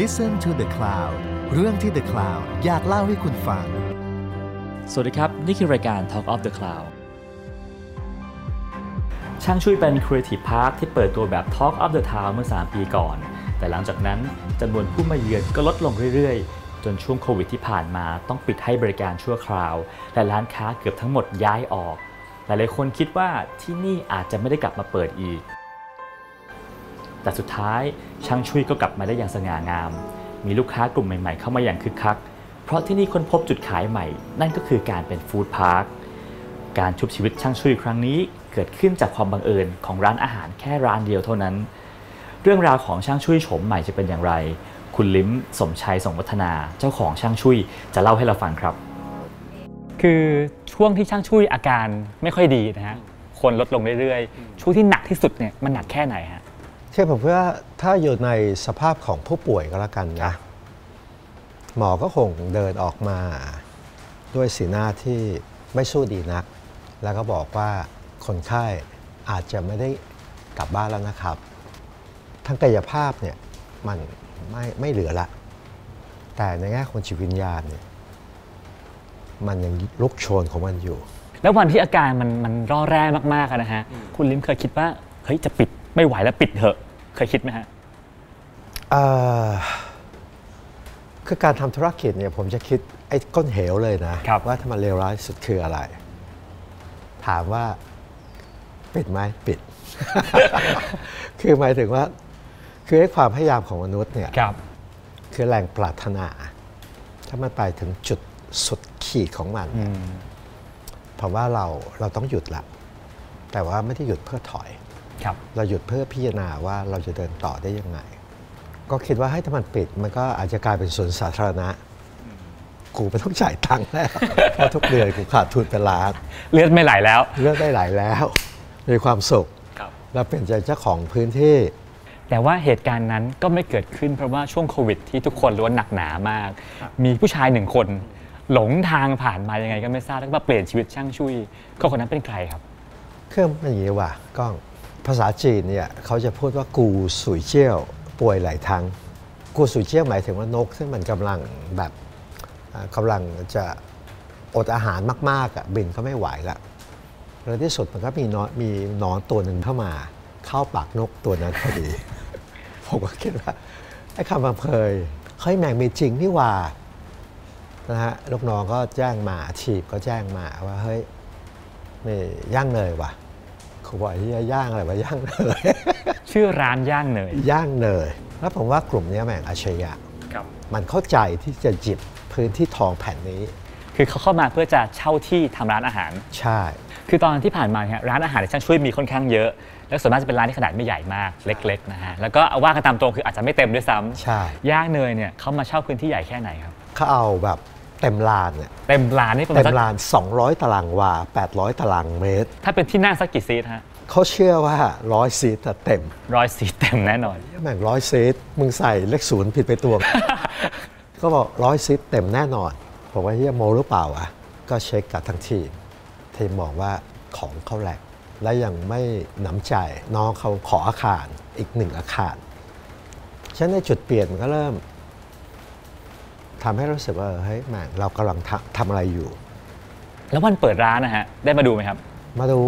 Listen to the Cloud เรื่องที่ The Cloud อยากเล่าให้คุณฟัง สวัสดีครับ นี่คือรายการ Talk of the Cloud ช่างช่วยเป็น Creative Park ที่เปิดตัวแบบ Talk of the Town เมื่อ 3 ปีก่อน แต่หลังจากนั้นจำนวนผู้มาเยือนก็ลดลงเรื่อยๆ จนช่วงโควิดที่ผ่านมาต้องปิดให้บริการชั่วคราว และร้านค้าเกือบทั้งหมดย้ายออก หลายๆคนคิดว่าที่นี่อาจจะไม่ได้กลับมาเปิดอีก แต่สุดท้ายช่างช่วยก็กลับมาได้อย่างสง่างาม มีลูกค้ากลุ่มใหม่ ๆ เข้ามาอย่างคึกคัก เพราะที่นี่ค้นพบจุดขายใหม่ นั่นก็คือการเป็นฟู้ดพาร์ค การชุบชีวิตช่างช่วยครั้งนี้ เกิดขึ้นจากความบังเอิญของร้านอาหารแค่ร้านเดียวเท่านั้น เรื่องราวของช่างช่วยโฉมใหม่จะเป็นอย่างไร คุณลิ้มสมชัยสงวัฒนาเจ้าของช่างช่วยจะเล่าให้เราฟังครับ คือช่วงที่ช่างช่วยอาการไม่ค่อยดีนะฮะคนลดลงเรื่อยๆช่วงที่หนักที่สุดเนี่ยมันหนักแค่ไหนฮะ เทียบกับเพื่อถ้าอยู่ในสภาพของผู้ป่วยก็แล้วกันนะหมอก็คงเดินออกมาด้วยสีหน้าที่ไม่สู้ดีนัก แล้วก็บอกว่าคนไข้อาจจะไม่ได้กลับบ้านแล้วนะครับ ทางกายภาพเนี่ยมันไม่ไม่เหลือละ แต่ในแง่ของจิตวิญญาณเนี่ยมันยังลุกโชนของมันอยู่ แล้ววันที่อาการมันมันร่อแร่มากๆนะฮะ คุณลิมเคยคิดว่า เฮ้ยจะปิด ไม่ไหวแล้วปิดเถอะ เคยคิดไหมฮะเอ่อคือการทำธุรกิจเนี่ยผมจะคิดไอ้ก้นเหวเลยนะครับว่าถ้ามันเลวร้ายสุดคืออะไร ถามว่าปิดไหมปิด คือหมายถึงว่า คือไอ้ความพยายามของมนุษย์เนี่ยครับคือแรงปรารถนา ถ้ามันไปถึงจุดสุดขีดของมันเนี่ยผมว่าเราเราต้องหยุดละแต่ว่าไม่ได้หยุดเพื่อถอยครับ เราหยุดเพื่อพิจารณาว่าเราจะเดินต่อได้ยังไง ก็คิดว่าให้ถ้ามันปิดมันก็อาจจะกลายเป็นสวนสาธารณะ กูไม่ต้องจ่ายตังค์แล้วเพราะทุกเดือนกูขาดทุนเป็นล้านเลือดไม่ไหลแล้ว เลือกได้หลายแล้วมีความสุขครับเราเป็นใจเจ้าของพื้นที่แต่ว่าเหตุการณ์นั้นก็ไม่เกิดขึ้นเพราะว่าช่วงโควิดที่ทุกคนล้วนหนักหนามาก มีผู้ชายหนึ่งคน หลงทางผ่านมายังไงก็ไม่ทราบแล้วก็มาเปลี่ยนชีวิตช่างช่วยก็คนนั้นเป็นใครครับ เครื่องมันอย่างนี้ว่ะกล้อง ภาษาจีนเนี่ยเขาจะพูดว่ากูสุยเจี้ยวป่วยหลายทั้งกูสุยเจี้ยวหมายถึงว่านก ซึ่งมันกำลังแบบอ่ากำลังจะอดอาหารมากๆอะบินก็ไม่ไหวละแล้วที่สุดมันก็มีนอนมีหนอนตัวหนึ่งเข้ามา เข้าปากนกตัวนั้นพอดี ผมก็คิดว่าไอ้คำบังเพยเฮ้ยแมงมีจริงนี่ว่านะฮะลูกน้องก็แจ้งมาทีบก็แจ้งมาว่าเฮ้ยนี่ย่างเนยว่ะ เขาบอกไอ้เหี้ยย่างอะไรวะย่างเนยชื่อร้านย่างเนยย่างเนยแล้วผมว่ากลุ่มเนี้ยแม่งอาชญะครับมันเข้าใจที่จะหยิบพื้นที่ทองแผ่นนี้ คือเขาเข้ามาเพื่อจะเช่าที่ทำร้านอาหาร ใช่ คือตอนที่ผ่านมาเนี่ยร้านอาหารในช่างช่วยมีค่อนข้างเยอะ แล้วส่วนมากจะเป็นร้านที่ขนาดไม่ใหญ่มากเล็กๆนะฮะแล้วก็เอาว่ากันตามตรงคืออาจจะไม่เต็มด้วยซ้ำใช่ย่างเนยเนี่ยเขามาเช่าพื้นที่ใหญ่แค่ไหนครับเขาเอาแบบ เต็มลานเนี่ยเต็มร้านนี่ประมาเต็ณมสักลาน 200 ตารางวา 800 ตารางเมตร ถ้าเป็นที่นั่งสักกี่ซีทฮะเขาเชื่อว่าร้อยซีทอะเต็มร้อยซีทเต็มแน่นอน แม่งร้อยซีทมึงใส่เลขศูนย์ผิดไปตัว ก็บอกร้อยซีทเต็มแน่นอน ผมว่าเฮียโมหรือเปล่าอะก็เช็คกับทั้งทีม ทีมบอกว่าของเขาแหลกและยังไม่หนำใจน้องเขาขออาคารอีกหนึ่งอาคาร ฉะนั้นในจุดเปลี่ยนมันก็เริ่ม ทำให้รู้สึกว่าเฮ้ยแม่งเรากำลังทำทำอะไรอยู่ แล้ววันเปิดร้านนะฮะ ได้มาดูไหมครับ มาดู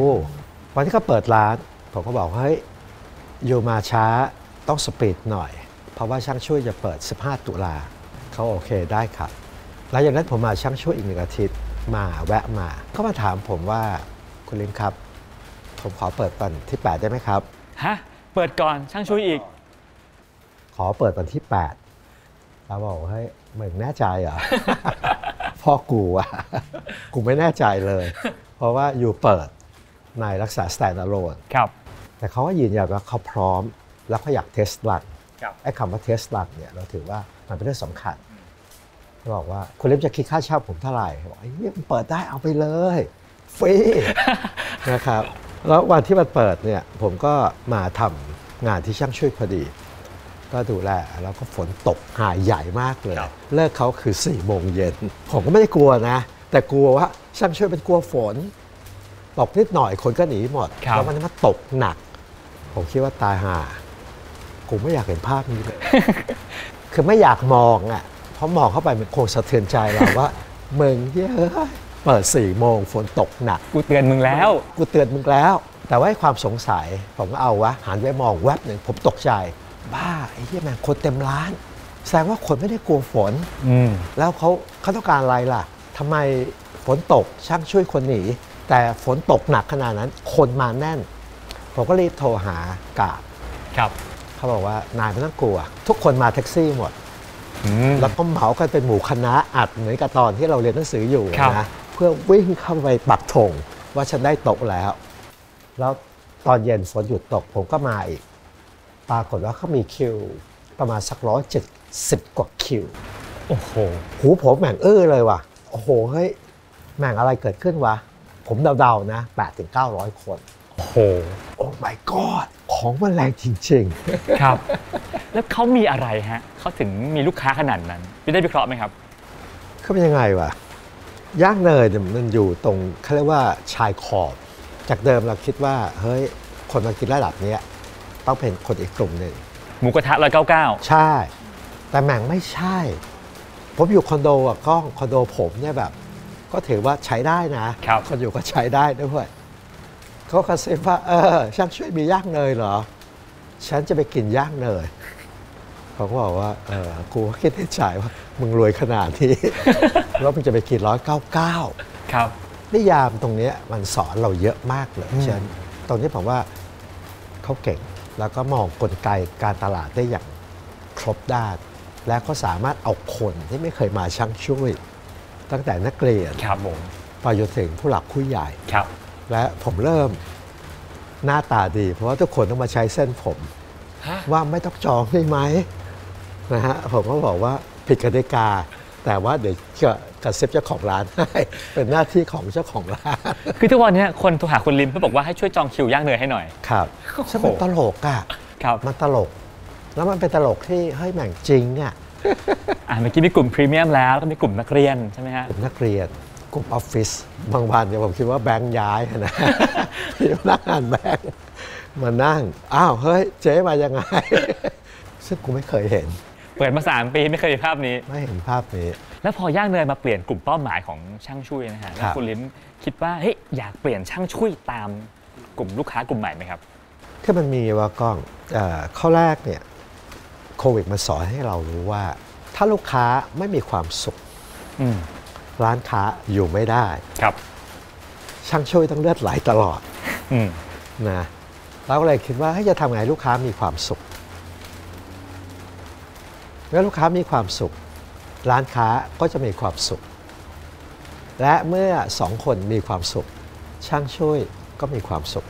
วันที่เขาเปิดร้าน ผมก็บอกว่าเฮ้ยอยู่มาช้าต้องสปีดหน่อย เพราะว่าช่างช่วยจะเปิด 15 ตุลาเขาโอเคได้ครับหลังจากนั้นผมมาช่างช่วยอีกหนึ่งอาทิตย์มาแวะมาก็มาถามผมว่าคุณลิมครับ ผมขอเปิดวันที่ 8 ได้ไหมครับฮะเปิดก่อนช่างช่วยอีก ขอเปิดวันที่ 8 เราบอกว่าเฮ้ยมึงแน่ใจเหรอพ่อกูอะกูไม่แน่ใจเลย เพราะว่าอยู่เปิดในลักษณะ stand alone ครับ แต่เขาก็ยืนยันว่าเขาพร้อมแล้วเขาอยาก test run ครับไอ้คำว่า test run เนี่ยเราถือว่ามันเป็นเรื่องสำคัญเขาบอกว่าคุณลิ้มจะคิดค่าเช่าผมเท่าไหร่บอกไอ้เนี่ยมันเปิดได้เอาไปเลยฟรีนะครับแล้ววันที่มันเปิดเนี่ยผมก็มาทำงานที่ช่างชุ่ยพอดี ก็ดูแลแล้วก็ฝนตกห่าใหญ่มากเลยเลิกเขาคือ4ี่โมงเย็น ผมก็ไม่ได้กลัวนะ แต่กลัวว่าช่างช่วยเป็นกลัวฝน ตกนิดหน่อยคนก็หนีหมด ครับ แล้วมันมาตกหนัก ผมคิดว่าตายห่ากูไม่อยากเห็นภาพนี้เลย คือไม่อยากมองอะเพราะมองเข้าไปมันคงสะเทือนใจเราว่า มึงเฮ้ยเปิดสี่โมงฝนตกหนัก กูเตือนมึงแล้ว กูเตือนมึงแล้ว แต่ว่าไอ้ความสงสัยผมก็เอาวะหันไปมองแวบหนึ่งผมตกใจ บ้าไอ้เหี้ยแม่งคนเต็มร้าน แสดงว่าคนไม่ได้กลัวฝน อืม แล้วเขาเขาต้องการอะไรล่ะทำไมฝนตกช่างช่วยคนหนี แต่ฝนตกหนักขนาดนั้น คนมาแน่น ผมก็รีบโทรหากาดครับเขาบอกว่านายไม่ต้องกลัว ทุกคนมาแท็กซี่หมด อืม แล้วก็เหมากันเป็นหมู่คณะอัดเหมือนกับตอนที่เราเรียนหนังสืออยู่ครับ นะเพื่อวิ่งเข้าไปปักธงว่าฉันได้ตกแล้ว แล้วตอนเย็นฝนหยุดตกผมก็มาอีก ปรากฏว่าเขามีคิว ประมาณสักร้อยเจ็ดสิบกว่าคิว โอ้โห หูผมแม่งเออเลยว่ะ โอ้โห เฮ้ยแม่งอะไรเกิดขึ้นวะ ผมเดาๆนะ8ถึง900คน โอ้โห โอ้ my god ของมันแรงจริงครับ แล้วเขามีอะไรฮะ เขาถึงมีลูกค้าขนาดนั้นพี่ได้วิเคราะห์ไหมครับๆเขาเป็นยังไงวะ ย่างเนยเนี่ยมันอยู่ตรงเขาเรียกว่าชายขอบ จากเดิมเราคิดว่า เฮ้ย คนมากินระดับเนี้ย ต้องเป็นคนอีกกลุ่มหนึ่งหมูกระทะร้อยเก้าเก้าใช่ แต่แม่งไม่ใช่ ผมอยู่คอนโดอะกล้องคอนโดผมเนี่ยแบบ ก็ถือว่าใช้ได้นะครับ คนอยู่ก็ใช้ได้ด้วยเขากระซิบว่าเออช่างช่วยมีย่างเนยเหรอ ฉันจะไปกินย่างเนยเขาก็บอกว่าเออกูก็คิดในใจว่า มึงรวยขนาดนี้ แล้วมึงจะไปกินร้อยเก้าเก้าครับนิยามตรงเนี้ยมันสอนเราเยอะมากเลยอืมเช่นตรงนี้ผมว่าเขาเก่ง แล้วก็มองกลไกการตลาดได้อย่างครบด้าน และก็สามารถเอาคนที่ไม่เคยมาช่างช่วย ตั้งแต่นักเรียนครับผมไปจนถึงผู้หลักผู้ใหญ่ครับ และผมเริ่มหน้าตาดี เพราะว่าทุกคนต้องมาใช้เส้นผมฮะว่าไม่ต้องจองได้ไหมนะฮะผมก็บอกว่าผิดกติกา แต่ว่าเดี๋ยวจะกระซิบเจ้าของร้านให้เป็นหน้าที่ของเจ้าของร้านคือทุกวันเนี้ยคนโทรหาคุณลิมเพื่อบอกว่าให้ช่วยจองคิวย่างเนยให้หน่อยครับซึ่งมันตลกอะครับมันตลก แล้วมันเป็นตลกที่เฮ้ยแม่งจริงอะอ่าเมื่อกี้มีกลุ่มพรีเมียมแล้วแล้วก็มีกลุ่มนักเรียนใช่ไหมฮะกลุ่มนักเรียนกลุ่มออฟฟิศบางวันเนี่ยผมคิดว่าแบงค์ย้ายนะที่พนักงานแบงค์มานั่ง อ้าว เฮ้ย เจ๊มายังไง ซึ่งกูไม่เคยเห็น เปิดมา 3 ปีไม่เคยมีภาพนี้ ไม่เห็นภาพนี้ แล้วพอย่างเนยมาเปลี่ยนกลุ่มเป้าหมายของช่างช่วยนะฮะแล้วคุณลิมคิดว่าเฮ้ยอยากเปลี่ยนช่างช่วยตามกลุ่มลูกค้ากลุ่มใหม่ไหมครับที่มันมีว่ากล้องเอ่อข้อแรกเนี่ยโควิดมันสอนให้เรารู้ว่า ถ้าลูกค้าไม่มีความสุขอืมร้านค้าอยู่ไม่ได้ครับ ช่างช่วยต้องเลือดไหลตลอดอืมนะเราก็เลยคิดว่าเฮ้ยจะทำไงลูกค้ามีความสุขเมื่อลูกค้ามีความสุข ร้านค้าก็จะมีความสุข และเมื่อสองคนมีความสุข ช่างช่วยก็มีความสุข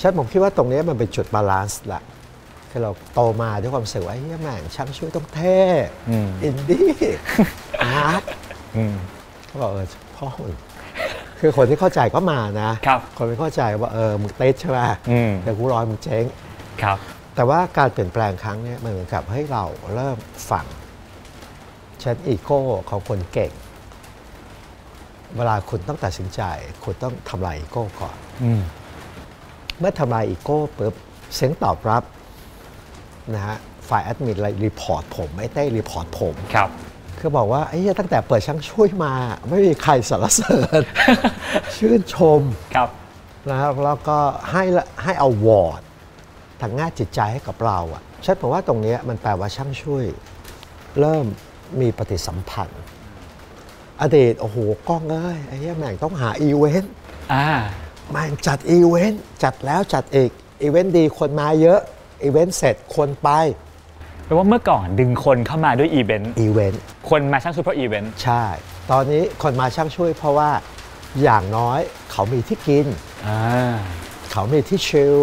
ฉันผมคิดว่าตรงนี้มันเป็นจุดบาลานซ์ละคือเราโตมาด้วยความรู้สึกว่าเฮ้ยแม่งช่างช่วยต้องเท่อืม indie art อืมเขาบอกเออพ่อมึงคือคนที่เข้าใจก็มานะครับคนไม่เข้าใจว่าเออมึงติสต์ใช่ไหมอืมเดี๋ยวกูรอมึงเจ๊งครับ แต่ว่าการเปลี่ยนแปลงครั้งเนี้ยมันเหมือนกับให้เราเริ่มฝังเช่นอีโก้ของคนเก่ง เวลาคุณต้องตัดสินใจ คุณต้องทำลายอีโก้ก่อนอืมเมื่อทำลายอีโก้ปุ๊บเสียงตอบรับนะฮะฝ่ายแอดมินอะไร report ผม ไม่ได้ report ผมครับคือบอกว่าไอ้เหี้ยตั้งแต่เปิดช่างชุ่ยมา ไม่มีใครสรรเสริญชื่นชมครับนะครับแล้วก็ให้ละให้ award ทางด้านจิตใจให้กับเราอะฉะนั้นผมว่าตรงเนี้ยมันแปลว่าช่างชุ่ย เริ่มมีปฏิสัมพันธ์ อดีตโอ้โหกล้องเอ้ยไอ้เหี้ยแม่งต้องหาอีเวนต์อ่าแม่งจัดอีเวนต์จัดแล้วจัดอีกอีเวนต์ดีคนมาเยอะอีเวนต์เสร็จคนไปแปลว่าเมื่อก่อนดึงคนเข้ามาด้วยอีเวนต์อีเวนต์คนมาช่างชุ่ยเพราะอีเวนต์ใช่ ตอนนี้คนมาช่างชุ่ยเพราะว่าอย่างน้อยเขามีที่กินอ่าเขามีที่ชิล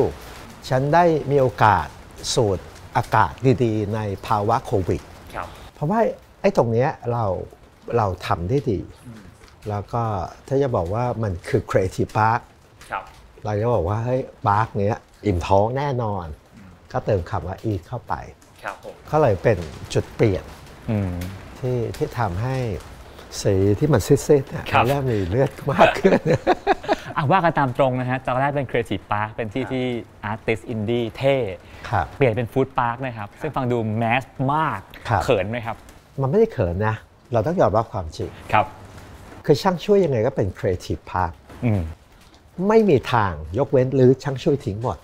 ฉันได้มีโอกาสสูดอากาศดีๆ ในภาวะโควิดครับเพราะว่าไอ้ตรงเนี้ยเราเราทำได้ดี แล้วก็ถ้าจะบอกว่ามันคือ Creative Park ครับเราจะบอกว่าเฮ้ยปาร์คเนี้ยอิ่มท้องแน่นอน ก็เติมคำว่า e เข้าไปครับผมก็เลยเป็นจุดเปลี่ยนอืมที่ที่ทำให้สีที่มันซีดๆเนี่ยครับมันเริ่มมีเลือดมากขึ้น อะว่ากันตามตรงนะฮะตอนแรกเป็น Creative Park เป็นที่ที่ Artist Indie เท่ครับเปลี่ยนเป็น Food Park นะครับ ซึ่งฟังดูแมสมากครับเขินไหมครับ มันไม่ได้เขินนะ เราต้องยอมรับความจริงครับ คือช่างช่วยยังไงก็เป็น Creative Park อืมไม่มีทางยกเว้นหรือช่างช่วยทิ้งหมด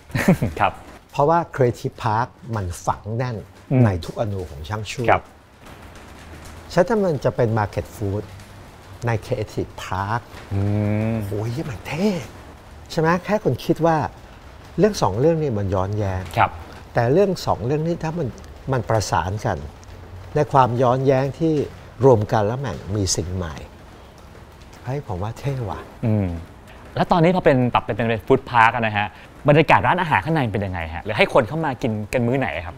ครับเพราะว่า Creative Park มันฝังแน่นอืมในทุกอนูของช่างช่วยครับฉะนั้นถ้ามันจะเป็น Market Food ใน Creative Park อืมโอ้ยมันเท่ใช่ไหมแค่คนคิดว่าเรื่องสองเรื่องนี้มันย้อนแย้งครับแต่เรื่องสองเรื่องนี้ถ้ามันมันประสานกัน ในความย้อนแย้งที่รวมกันแล้วแม่งมีสิ่งใหม่เฮ้ยผมว่าเท่ว่ะอืมแล้วตอนนี้พอเป็นปรับเป็นเป็นฟู้ดพาร์กนะฮะบรรยากาศร้านอาหารข้างในเป็นยังไงฮะหรือให้คนเข้ามากินกันมื้อไหนครับ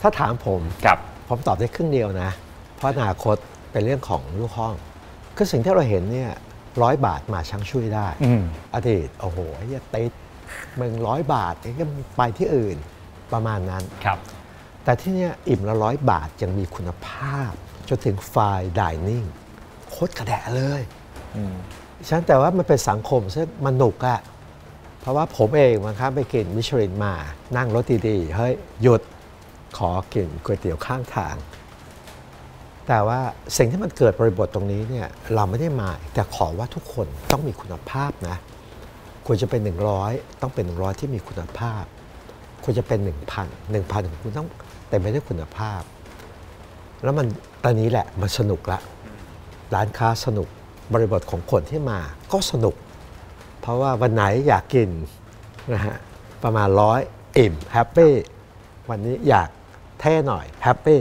ถ้าถามผมครับผมตอบได้ครึ่งเดียวนะ เพราะอนาคตเป็นเรื่องของลูกห้อง คือสิ่งที่เราเห็นเนี่ยร้อยบาทมาช่างช่วยได้อืมอดีตโอ้โหไอ้เหี้ยติดมึงร้อยบาทไอ้ก็ไปที่อื่นประมาณนั้นครับ แต่ที่เนี่ยอิ่มละร้อยบาทยังมีคุณภาพ จนถึงไฟดิเนิ่งโคตรกระแดะเลยอืมฉะนันแต่ว่ามันเป็นสังคมซึ่งมันหนุกอะเพราะว่าผมเองบางครั้งไปกินมิชลินมา นั่งรถดีๆเฮ้ยหยุดขอกินก๋วยเตี๋ยวข้างทาง แต่ว่าสิ่งที่มันเกิดบริบทตรงนี้เนี่ยเราไม่ได้หมายแต่ขอว่าทุกคนต้องมีคุณภาพนะควรจะเป็น 100 ต้องเป็น 100 ที่มีคุณภาพ ควรจะเป็น 1,000 1,000ของคุณต้องเต็มไปด้วยคุณภาพ แล้วมันตอนนี้แหละมันสนุกละร้านค้าสนุกบริบทของคนที่มาก็สนุก เพราะว่าวันไหนอยากกินนะฮะประมาณร้อยอิ่มแฮปปี้วันนี้อยากเท่หน่อย happy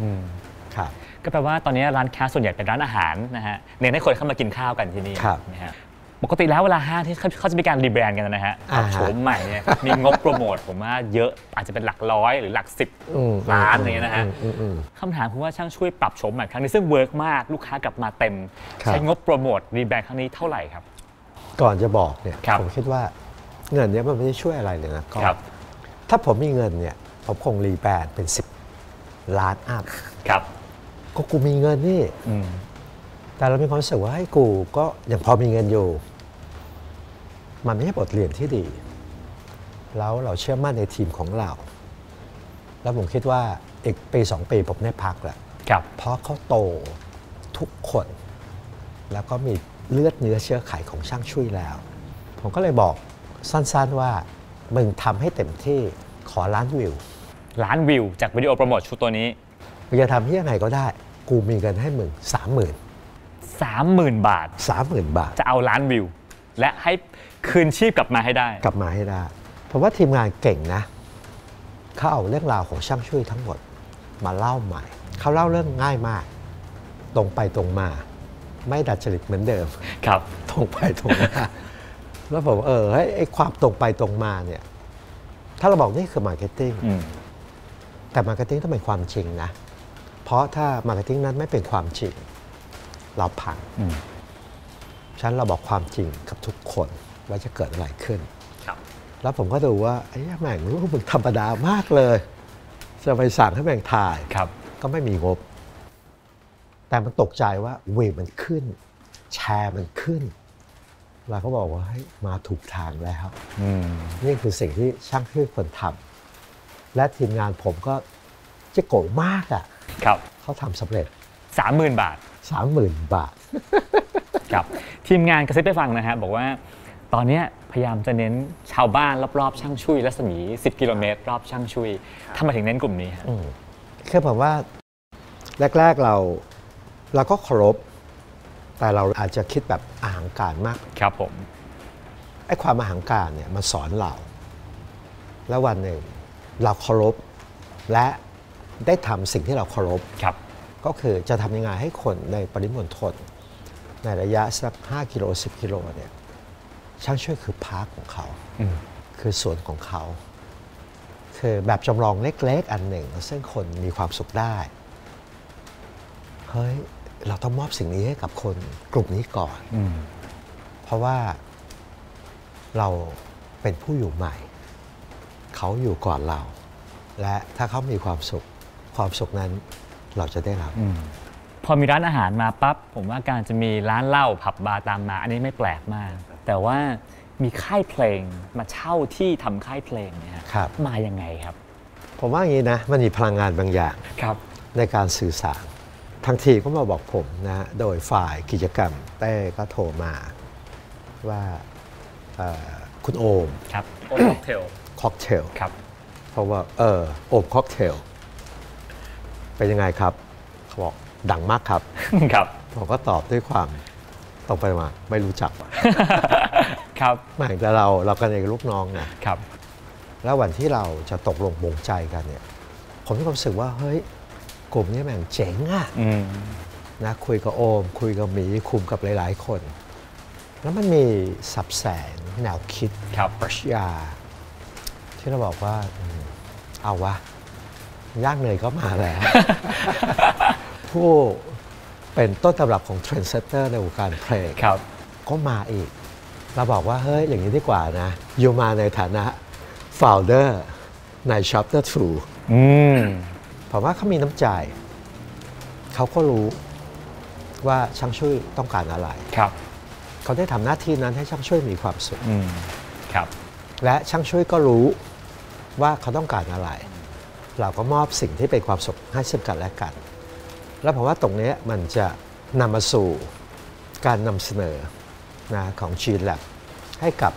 อืมครับ ก็แปลว่าตอนนี้ร้านค้าส่วนใหญ่เป็นร้านอาหารนะฮะเน้นให้คนเข้ามากินข้าวกันที่นี่ครับนะฮะปกติแล้วเวลาห้างที่เขาเขาจะมีการ rebrand กันนะฮะอ่าปรับฮะโฉมใหม่เนี่ยมีงบโปรโมทผมว่าเยอะอาจจะเป็นหลักร้อยหรือหลักสิบอืมล้านอะไรเงี้ยนะฮะอืมอืมอืมคำถามคือว่าช่างชุ่ยปรับโฉมใหม่ครั้งนี้ซึ่ง work มากลูกค้ากลับมาเต็มครับใช้งบโปรโมท rebrand ครั้งนี้เท่าไหร่ครับ ก่อนจะบอกเนี่ยครับผมคิดว่าเงินเนี้ยมันไม่ได้ช่วยอะไรเลยนะก็ครับถ้าผมมีเงินเนี่ยผมคงรีแบรนด์เป็น 10 ล้านอัพครับ ก็กูมีเงินนี่อืมแต่เรามีความรู้สึกว่าให้กูก็ยังพอมีเงินอยู่ มันไม่ใช่บทเรียนที่ดี แล้วเราเชื่อมั่นในทีมของเรา แล้วผมคิดว่าอีกปีสองปีผมได้พักแหละครับเพราะเขาโตทุกคน แล้วก็มีเลือดเนื้อเชื้อไขของช่างช่วยแล้ว ผมก็เลยบอกสั้นๆว่า มึงทำให้เต็มที่ขอล้านวิว ล้านวิวจากวิดีโอโปรโมทชุดตัวนี้มึงจะทำที่ยังไงก็ได้ กูมีเงินให้มึงสามหมื่น30,000บาทสามหมื่นบาท จะเอาล้านวิว และให้คืนชีพกลับมาให้ได้ กลับมาให้ได้ เพราะว่าทีมงานเก่งนะ เขาเอาเรื่องราวของช่างช่วยทั้งหมด มาเล่าใหม่ เขาเล่าเรื่องง่ายมาก ตรงไปตรงมา ไม่ดัดจริตเหมือนเดิม ครับ ตรงไปตรงมา แล้วผมเออเฮ้ยไอ้ความตรงไปตรงมาเนี่ย ถ้าเราบอกนี่คือ marketing อืมแต่ marketing ต้องเป็นความจริงนะ เพราะถ้า marketing นั้นไม่เป็นความจริง เราพังอืมฉะนันเราบอกความจริงกับทุกคนว่าจะเกิดอะไรขึ้นครับแล้วผมก็ดูว่าไอ้แม่งรู้มันธรรมดามากเลย จะไปสั่งให้แม่งถ่ายครับก็ไม่มีงบ แต่มันตกใจว่าเวฟมันขึ้น แชร์มันขึ้นเราก็บอกว่าเฮ้ยมาถูกทางแล้วอืมนี่คือสิ่งที่ช่างชื่อคนทำและทีมงานผมก็เจะโกรธมากอะ่ะ ครับเขาทำสำเร็จ 30,000 บาท 30,000 บาท ครับทีมงานกระซิบไปฟังนะฮะบอกว่าตอนเนี้ยพยายามจะเน้นชาวบ้านรอบๆ ช่างชุยรัศมี 10 กิโลเมตร รอบช่างชุยทำไมถึงเน้นกลุ่มนี้ฮะคือผมว่าแรก ๆเราเราก็เคารพแต่เราอาจจะคิดแบบอาหังการมาก ครับผมไอ้ความอาหังการเนี่ยมันสอนเรา แล้ววันหนึ่งเราเคารพและ ได้ทำสิ่งที่เราเคารพครับก็คือจะทำยังไงให้คนในปริมณฑลในระยะสัก 5 กิโล 10 กิโลเนี่ยช่างช่วยคือพาร์คของเขาอืมคือสวนของเขา คือแบบจำลองเล็กๆ อันหนึ่ง ซึ่งคนมีความสุขได้ เฮ้ย เราต้องมอบสิ่งนี้ให้กับคนกลุ่มนี้ก่อนอืมเพราะว่าเราเป็นผู้อยู่ใหม่ เขาอยู่ก่อนเรา และถ้าเขามีความสุข ความสุขนั้นเราจะได้รับอืมพอมีร้านอาหารมาปั๊บผมว่าการจะมีร้านเหล้าผับบาร์ตามมา อันนี้ไม่แปลกมาก แต่ว่ามีค่ายเพลงมาเช่าที่ทำค่ายเพลงเนี่ยฮะครับมายังไงครับ ผมว่าอย่างนี้นะมันมีพลังงานบางอย่างครับในการสื่อสารทั้งทีก็มาบอกผมนะฮะโดยฝ่ายกิจกรรมเต้ก็โทรมาว่าเอ่อคุณโอมครับโอเทลค็อกเทลครับเพราะว่าเออโอมค็อกเทล เป็นยังไงครับเขาบอกดังมากครับ ครับผมก็ตอบด้วยความตรงไปมาไม่รู้จักครับไม่แต่เราเรากันเองลูกน้องนะครับ แล้ววันที่เราจะตกลงปรงใจกันเนี่ย ผมมีความรู้สึกว่าเฮ้ยกลุ่มนี้แม่งเจ๋งอะอืมนะคุยกับโอม คุยกับหมีคุมกับหลาย ๆ คน แล้วมันมีสับแสงแนวคิดครับปรัชญาที่เราบอกว่าอืมเอาวะ ย่างเนยก็มาแล้ว ผู้เป็นต้นตำรับของเทรนด์เซตเตอร์ในวงการเพลงครับก็มาอีก เราบอกว่า เฮ้ย อย่างนี้ดีกว่านะ อยู่มาในฐานะ founder ใน chapter อืม2ผมว่าเขามีน้ำใจ เขาก็รู้ว่าช่างช่วยต้องการอะไรครับ เขาได้ทำหน้าที่นั้นให้ช่างช่วยมีความสุขอืมครับ และช่างช่วยก็รู้ว่าเขาต้องการอะไร เราก็มอบสิ่งที่เป็นความสุขให้ซึ่งกันและกัน แล้วผมว่าตรงนี้มันจะนำมาสู่การนำเสนอนะของ G Lab ให้กับ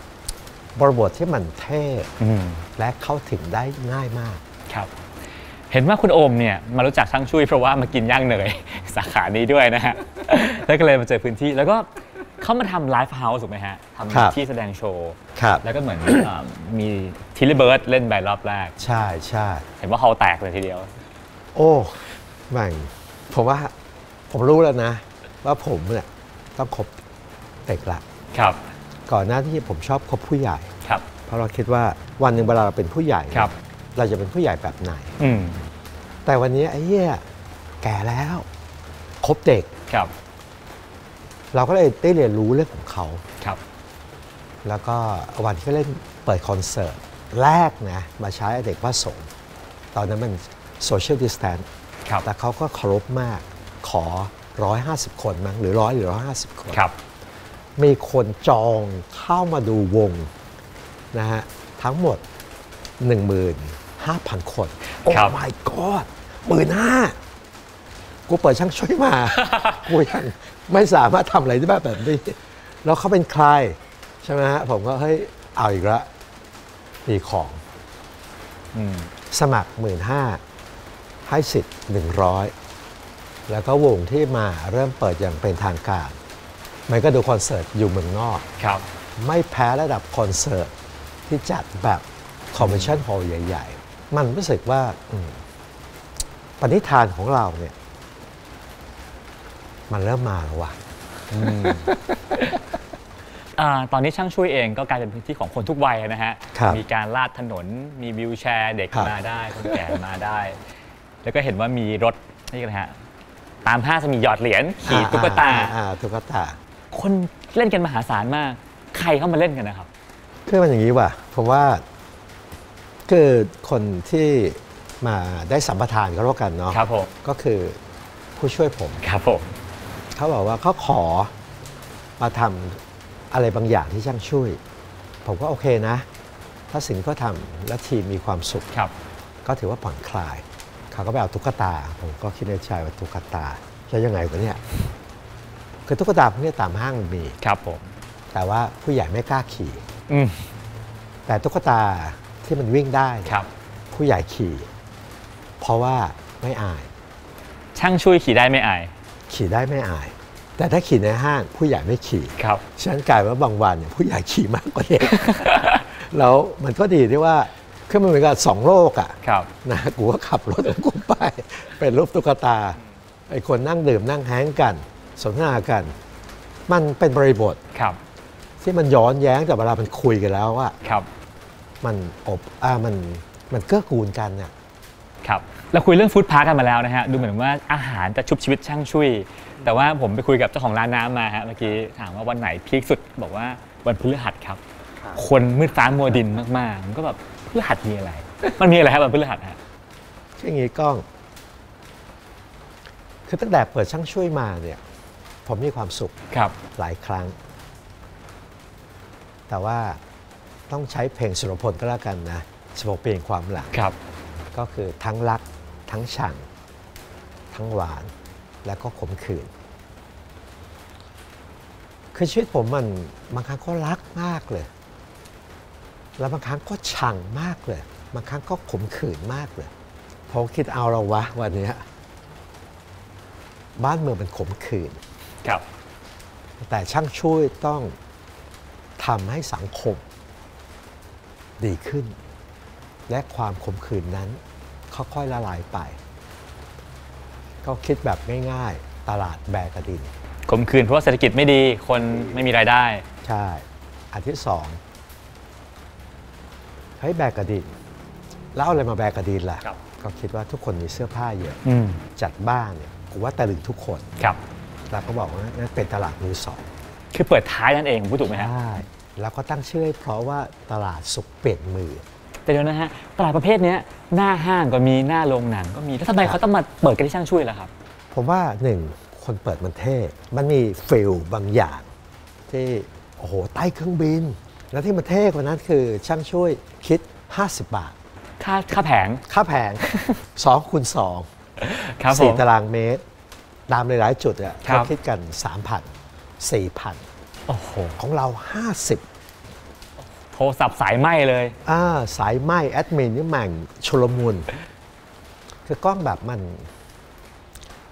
บริบทที่มันเท่อืมและเข้าถึงได้ง่ายมากครับเห็นว่าคุณโอมเนี่ยมารู้จักช่างชุ่ยเพราะว่ามากินย่างเนยสาขานี้ด้วยนะฮะแล้วก็เลยมาเจอพื้นที่แล้วก็ เขามาทำ live house ถูกไหมฮะครับทำที่แสดงโชว์ ครับ แล้วก็เหมือนอ่ามี Tilly Birds เล่นไปรอบแรก ใช่ใช่เห็นว่าเขาแตกเลยทีเดียว โอ้แม่งผมว่าผมรู้แล้วนะ ว่าผมเนี่ยต้องคบเด็กละครับ ก่อนหน้าที่ผมชอบคบผู้ใหญ่ ครับ เพราะเราคิดว่าวันหนึ่งเวลาเราเป็นผู้ใหญ่ครับ เราจะเป็นผู้ใหญ่แบบไหน อืมแต่วันนี้ไอ้เหี้ยแก่แล้วคบเด็ก ครับ เราก็เลยได้เรียนรู้เรื่องของเขา ครับ แล้วก็วันที่เขาเล่นเปิดคอนเสิร์ตแรกนะมาใช้เด็กว่าสงฆ์ตอนนั้นมัน social distance ครับแต่เขาก็เคารพมากขอ 150 คนมั้งหรือร้อยหรือ 150 คนครับ มีคนจองเข้ามาดูวงนะฮะทั้งหมด 15,000 คน โอ้ my god หมื่นห้า กูเปิดช่างช่วยมา กูยังไม่สามารถทำอะไรได้แบบนี้ แล้วเขาเป็นใครใช่ไหมฮะ ผมก็เฮ้ยเอาอีกละมีของอืมสมัคร1 5ื่นให้สิทธิ์100แล้วก็วงที่มาเริ่มเปิดอย่างเป็นทางการ มันก็ดูคอนเสิร์ตอยู่เมืองนอกครับ ไม่แพ้ระดับคอนเสิร์ตที่จัดแบบ convention hall ใหญ่ ๆ มันรู้สึกว่าอืมปณิธานของเราเนี่ย มันเริ่มมาแล้วว่ะอ่าตอนนี้ช่างชุ่ยเองก็กลายเป็นพื้นที่ของคนทุกวัยนะฮะครับมีการลาดถนน มีวีลแชร์ เด็กครับมาได้ คนแก่มาได้ แล้วก็เห็นว่ามีรถนี่กันนะฮะ ตามห้างจะมีหยอดเหรียญขี่ตุ๊กตาอ่อ่อ่ตุ๊กตา คนเล่นกันมหาศาลมาก ใครเข้ามาเล่นกันนะครับ คือมันอย่างนี้ว่ะ ผมว่าคือคนที่มาได้สัมปทานก็แล้วกันเนาะครับผมก็คือผู้ช่วยผม ครับผม เขาบอกว่าเขาขอมาทำอะไรบางอย่างที่ช่างช่วย ผมก็โอเคนะ ถ้าสิ่งที่เขาทำและทีมมีความสุขครับก็ถือว่าผ่อนคลาย เขาก็ไปเอาตุ๊กตา ผมก็คิดในใจว่าตุ๊กตาแล้วยังไงวะเนี่ยคือตุ๊กตาพวกนี้ตามห้างมันมีครับผมแต่ว่าผู้ใหญ่ไม่กล้าขี่อืมแต่ตุ๊กตาที่มันวิ่งได้เนี่ยครับ ผู้ใหญ่ขี่ เพราะว่าไม่อาย ช่างช่วยขี่ได้ไม่อาย ขี่ได้ไม่อาย แต่ถ้าขี่ในห้างผู้ใหญ่ไม่ขี่ครับฉะนั้นกลายว่าบางวันเนี่ยผู้ใหญ่ขี่มากกว่าเด็กแล้วมันก็ดีที่ว่าคือมันเหมือนกับสองโลกอะครับนะกูก็ขับรถของกูไป เป็นรูปตุ๊กตาไอ้คนนั่งดื่มนั่งแฮงกัน สนทนากัน มันเป็นบริบทครับ ที่มันย้อนแย้งแต่เวลามันคุยกันแล้วว่าครับ มันอบอ่ามันมันเกื้อกูลกันน่ะครับ เราคุยเรื่องฟู้ดพาร์คกันมาแล้วนะฮะดูเหมือนว่าอาหารจะชุบชีวิตช่างช่วย แต่ว่าผมไปคุยกับเจ้าของร้านน้ำมาฮะเมื่อกี้ถามว่าวันไหนพีคสุดบอกว่าวันพฤหัสครับ คนมืดฟ้ามัวดินมากๆมันก็แบบพฤหัสมีอะไร มันมีอะไรครับวันพฤหัสฮะคืออย่างนี้กล้อง คือตั้งแต่เปิดช่างช่วยมาเนี่ย ผมมีความสุขครับหลายครั้ง แต่ว่าต้องใช้เพลงสุรพลก็แล้วกันนะสมบเปลี่ยนความหลัง ครับ ก็คือทั้งรัก ทั้งชังทั้งหวานและก็ขมขื่นคือชีวิตผมมันบางครั้งก็รักมากเลย แล้วบางครั้งก็ชังมากเลย บางครั้งก็ขมขื่นมากเลยผมคิดเอาเราวะวันเนี้ยบ้านเมืองมันขมขื่นครับ แต่ช่างช่วยต้องทำให้สังคม ดีขึ้น และความขมขื่นนั้น ค่อยๆละลายไป ก็คิดแบบง่ายๆ ตลาดแบกกระดินขมคืนเพราะว่าเศรษฐกิจไม่ดีคนไม่มีรายได้ ใช่ อันที่สองเฮ้ยแบกกระดินแล้วเอาอะไรมาแบกกระดินล่ะ ครับ ก็คิดว่าทุกคนมีเสื้อผ้าเยอะ อืมจัดบ้านเนี่ยผมว่าตะลึงทุกคนครับ เราก็บอกว่านั่นเป็นตลาดมือสองคือเปิดท้ายนั่นเองผมพูดถูกไหมฮะ ใช่แล้วก็ตั้งชื่อให้เพราะว่าตลาดสุขเปลี่ยนมือ แต่เดี๋ยวนะฮะตลาดประเภทเนี้ยหน้าห้างก็มีหน้าโรงหนังก็มีแล้วทำไมเขาต้องมาเปิดกันที่ช่างช่วยล่ะครับ ผมว่าหนึ่งคนเปิดมันเท่ มันมีฟิลบางอย่าง ที่โอ้โหใต้เครื่องบิน แล้วที่มันเท่กว่านั้นคือช่างช่วยคิด 50 บาท ค่าค่าแผง ค่าแผง2คูณ2ครับผม4ตารางเมตร ตามหลายๆจุดอะครับเขาคิดกัน 3,000 4,000โอ้โหของเรา 50โทรศัพท์สายไหมเลย อ่าสายไหมแอดมินนี่แม่งชุลมุนคือกล้องแบบมัน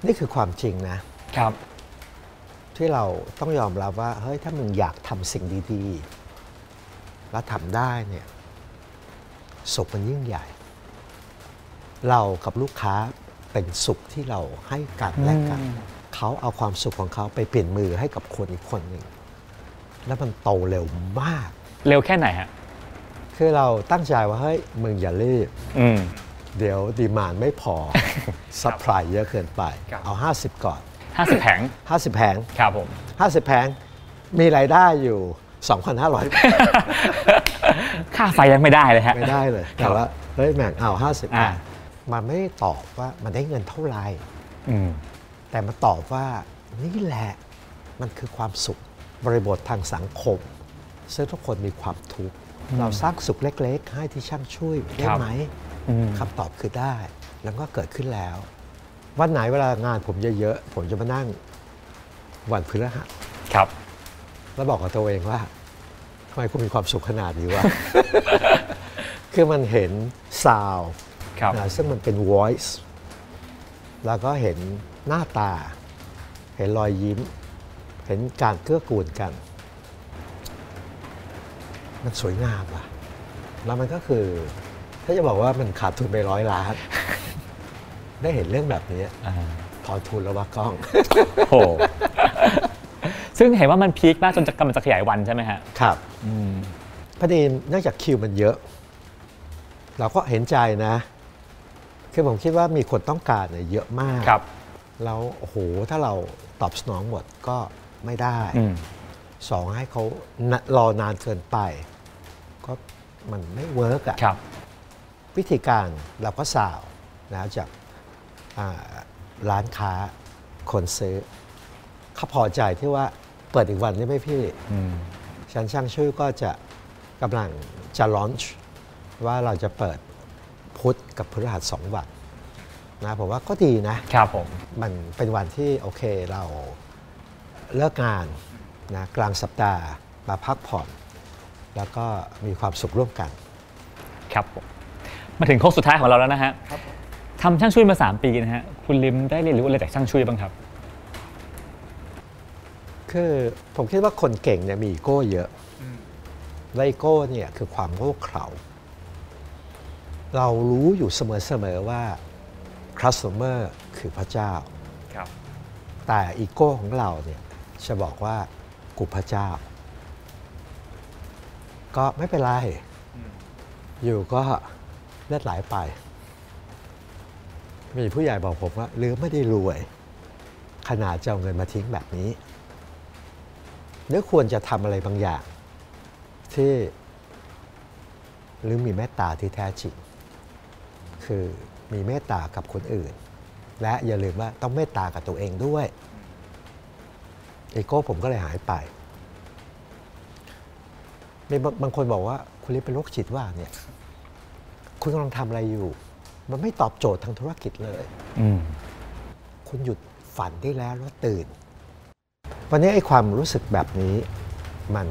นี่คือความจริงนะครับ ที่เราต้องยอมรับว่าเฮ้ยถ้ามึงอยากทำสิ่งดีๆ แล้วทำได้เนี่ยสุขมันยิ่งใหญ่ เรากับลูกค้าเป็นสุขที่เราให้กันและกันอืมเขาเอาความสุขของเขาไปเปลี่ยนมือให้กับคนอีกคนหนึ่ง แล้วมันโตเร็วมาก เร็วแค่ไหนฮะคือเราตั้งใจว่าเฮ้ยมึงอย่ารีบ อืม เดี๋ยว demand ไม่พอ supply เยอะเกินไป ครับ เอา 50 ก่อน50แผง50แผงครับผม 50แผงมีรายได้อยู่ 2,500 ค่าไฟยังไม่ได้เลยฮะ ไม่ได้เลย แต่ว่าเฮ้ยแม่งเอา50อ่าแผงมันไม่ได้ตอบว่ามันได้เงินเท่าไหร่ อืม แต่มันตอบว่านี่แหละมันคือความสุขบริบททางสังคม ซึ่งทุกคนมีความทุกข์เราสร้างสุขเล็ก ๆ ให้ที่ช่างช่วยได้ครับไหมอืมคำตอบคือได้ แล้วก็เกิดขึ้นแล้ว วันไหนเวลางานผมเยอะๆผมจะมานั่งวันพฤหัสครับ แล้วบอกกับตัวเองว่าทำไมคุณมีความสุขขนาดนี้วะคือมันเห็นซาวครับนะซึ่งมันเป็น voice แล้วก็เห็นหน้าตา เห็นรอยยิ้ม เห็นการเกื้อกูลกัน มันสวยงามอะแล้วมันก็คือ ถ้าจะบอกว่ามันขาดทุนไปร้อยล้าน ได้เห็นเรื่องแบบนี้อ่าถอนทุนแล้วว่ากล้อง โอ้โห ซึ่งเห็นว่ามันพีคมากจนจะกำลังจะขยายวันใช่ไหมฮะ ครับ อืม พอดีเนื่องจากคิวมันเยอะ เราก็เห็นใจนะ คือผมคิดว่ามีคนต้องการเนี่ยเยอะมากครับ แล้วโอ้โหถ้าเราตอบสนองหมดก็ไม่ได้ อืม สองให้เขานรอนานเกินไป ก็มันไม่เวิร์กอะครับวิธีการเราก็สาวนะจากอ่าร้านค้าคนซื้อเขาพอใจที่ว่าเปิดอีกวันได้ไหมพี่อืมฉันช่างชื่อก็จะกำลังจะลอนช์ว่าเราจะเปิดพุธกับพฤหัสสองวันนะผมว่าก็ดีนะครับผมมันเป็นวันที่โอเคเราเลิกงานนะกลางสัปดาห์มาพักผ่อน แล้วก็มีความสุขร่วมกัน ครับผมมาถึงโค้งสุดท้ายของเราแล้วนะฮะทำช่างช่วยมา 3 ปีนะฮะคุณลิมได้เรียนรู้อะไรจากช่างช่วยบ้างครับ คือผมคิดว่าคนเก่งเนี่ยมีอีโก้เยอะและอีโก้เนี่ยคือความโง่เขลาเรารู้อยู่เสมอๆว่า customer คือพระเจ้าครับแต่อีโก้ของเราเนี่ยจะบอกว่ากูพระเจ้า ก็ไม่เป็นไร อยู่ก็เลือดไหลไป มีผู้ใหญ่บอกผมว่าหรือไม่ได้รวย ขนาดจะเอาเงินมาทิ้งแบบนี้ หรือควรจะทำอะไรบางอย่าง ที่หรือมีเมตตาที่แท้จริง คือมีเมตตากับคนอื่น และอย่าลืมว่าต้องเมตตากับตัวเองด้วยอีโก้ผมก็เลยหายไป มีบางบางคนบอกว่าคุณลิศเป็นโรคจิตว่าเนี่ย คุณกำลังทำอะไรอยู่ มันไม่ตอบโจทย์ทางธุรกิจเลยอืมคุณหยุดฝันได้แล้วแล้วตื่น วันนี้ไอ้ความรู้สึกแบบนี้มัน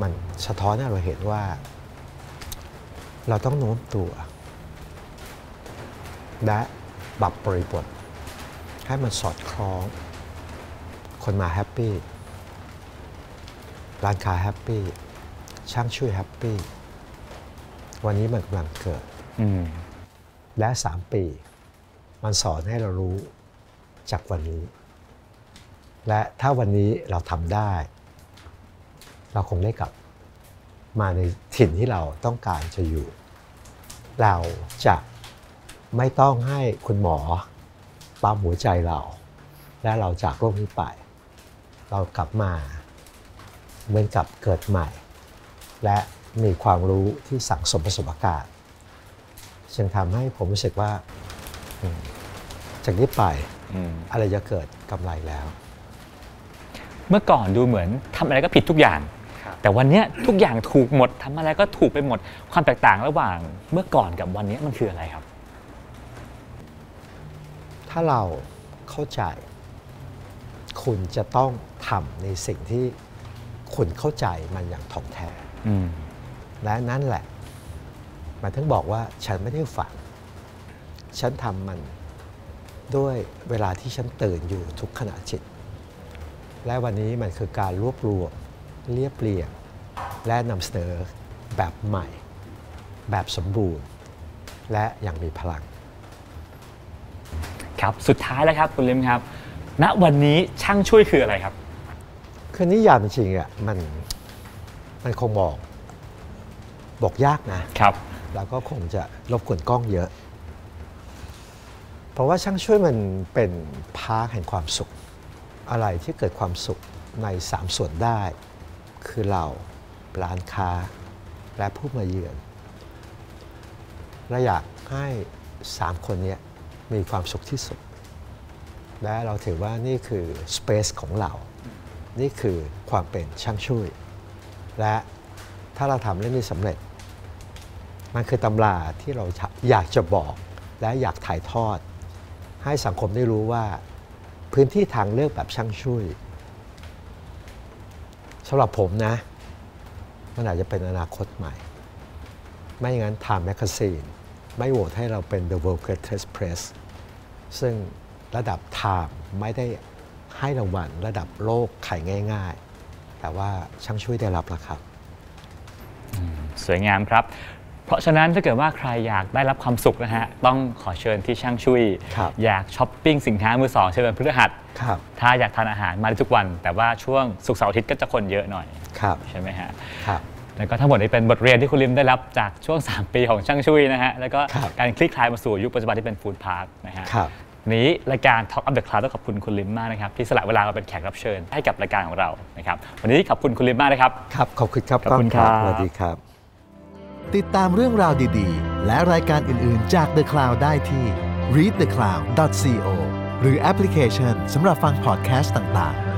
มันสะท้อนให้เราเห็นว่า เราต้องโน้มตัว และปรับบริบท ให้มันสอดคล้อง คนมา happy ร้านค้า happy ช่างชุ่ย happy วันนี้มันกำลังเกิดอืมและ3ปี มันสอนให้เรารู้จากวันนี้ และถ้าวันนี้เราทำได้ เราคงได้กลับมาในถิ่นที่เราต้องการจะอยู่ เราจะไม่ต้องให้คุณหมอปั๊มหัวใจเรา และเราจากโลกนี้ไป เรากลับมาเหมือนกับเกิดใหม่ และมีความรู้ที่สั่งสมประสบการณ์จึงทำให้ผมรู้สึกว่าอืมจากนี้ไปอืมอะไรจะเกิดกำไรแล้ว เมื่อก่อนดูเหมือนทำอะไรก็ผิดทุกอย่าง แต่วันเนี้ยทุกอย่างถูกหมดทำอะไรก็ถูกไปหมด ความแตกต่างระหว่างเมื่อก่อนกับวันนี้มันคืออะไรครับ ถ้าเราเข้าใจ คุณจะต้องทำในสิ่งที่คุณเข้าใจมันอย่างถ่องแท้อืม และนั่นแหละหมายถึงบอกว่าฉันไม่ได้ฝัน ฉันทำมันด้วยเวลาที่ฉันตื่นอยู่ทุกขณะจิต และวันนี้มันคือการรวบรวมเรียบเรียง และนำเสนอแบบใหม่ แบบสมบูรณ์ และอย่างมีพลัง ครับสุดท้ายแล้วครับคุณลิมครับ ณวันนี้ช่างช่วยคืออะไรครับ คือนิยามจริงๆอะมัน มันคงบอก บอกยากนะครับ แล้วก็คงจะรบกวนกล้องเยอะ เพราะว่าช่างช่วยมันเป็นพาร์คแห่งความสุข อะไรที่เกิดความสุขในสามส่วนได้ คือเราร้านค้า และผู้มาเยือนและอยากให้สามคนเนี้ยมีความสุขที่สุด และเราถือว่านี่คือสเปซของเรา นี่คือความเป็นช่างช่วย และถ้าเราทำเรื่องนี้สำเร็จ มันคือตำราที่เราอยากจะบอก และอยากถ่ายทอด ให้สังคมได้รู้ว่า พื้นที่ทางเลือกแบบช่างช่วยสำหรับผมนะ มันอาจจะเป็นอนาคตใหม่ ไม่อย่างนั้น Time Magazine ไม่โหวตให้เราเป็น The World Greatest Press ซึ่งระดับ Time ไม่ได้ให้รางวัลระดับโลกไขง่าย ๆ แต่ว่าช่างช่วยได้รับแล้วครับสวยงามครับ เพราะฉะนั้นถ้าเกิดว่าใครอยากได้รับความสุขนะฮะต้องขอเชิญที่ช่างชุ่ยครับอยากช้อปปิ้งสินค้ามือสองเชิญวันพฤหัสครับถ้าอยากทานอาหารมาได้ทุกวัน แต่ว่าช่วงศุกร์เสาร์อาทิตย์ก็จะคนเยอะหน่อยครับใช่ไหมฮะครับแล้วก็ทั้งหมดนี้เป็นบทเรียนที่คุณลิมได้รับจากช่วง 3 ปีของช่างชุ่ยนะฮะแล้วก็ครับการคลี่คลายมาสู่ยุคปัจจุบันที่เป็น Food Park นะฮะครับ วันนี้รายการ Talk of the Cloud ต้องขอบคุณคุณลิมมากนะครับที่สละเวลามาเป็นแขกรับเชิญให้กับรายการของเรานะครับวันนี้ขอบคุณคุณลิมมากนะครับ ครับ ขอบคุณครับขอบคุณครับ สวัสดีครับ ติดตามเรื่องราวดีๆ และรายการอื่นๆจาก The Cloud ได้ที่ readthecloud.co หรือแอปพลิเคชันสำหรับฟังพอดแคสต์ต่างๆ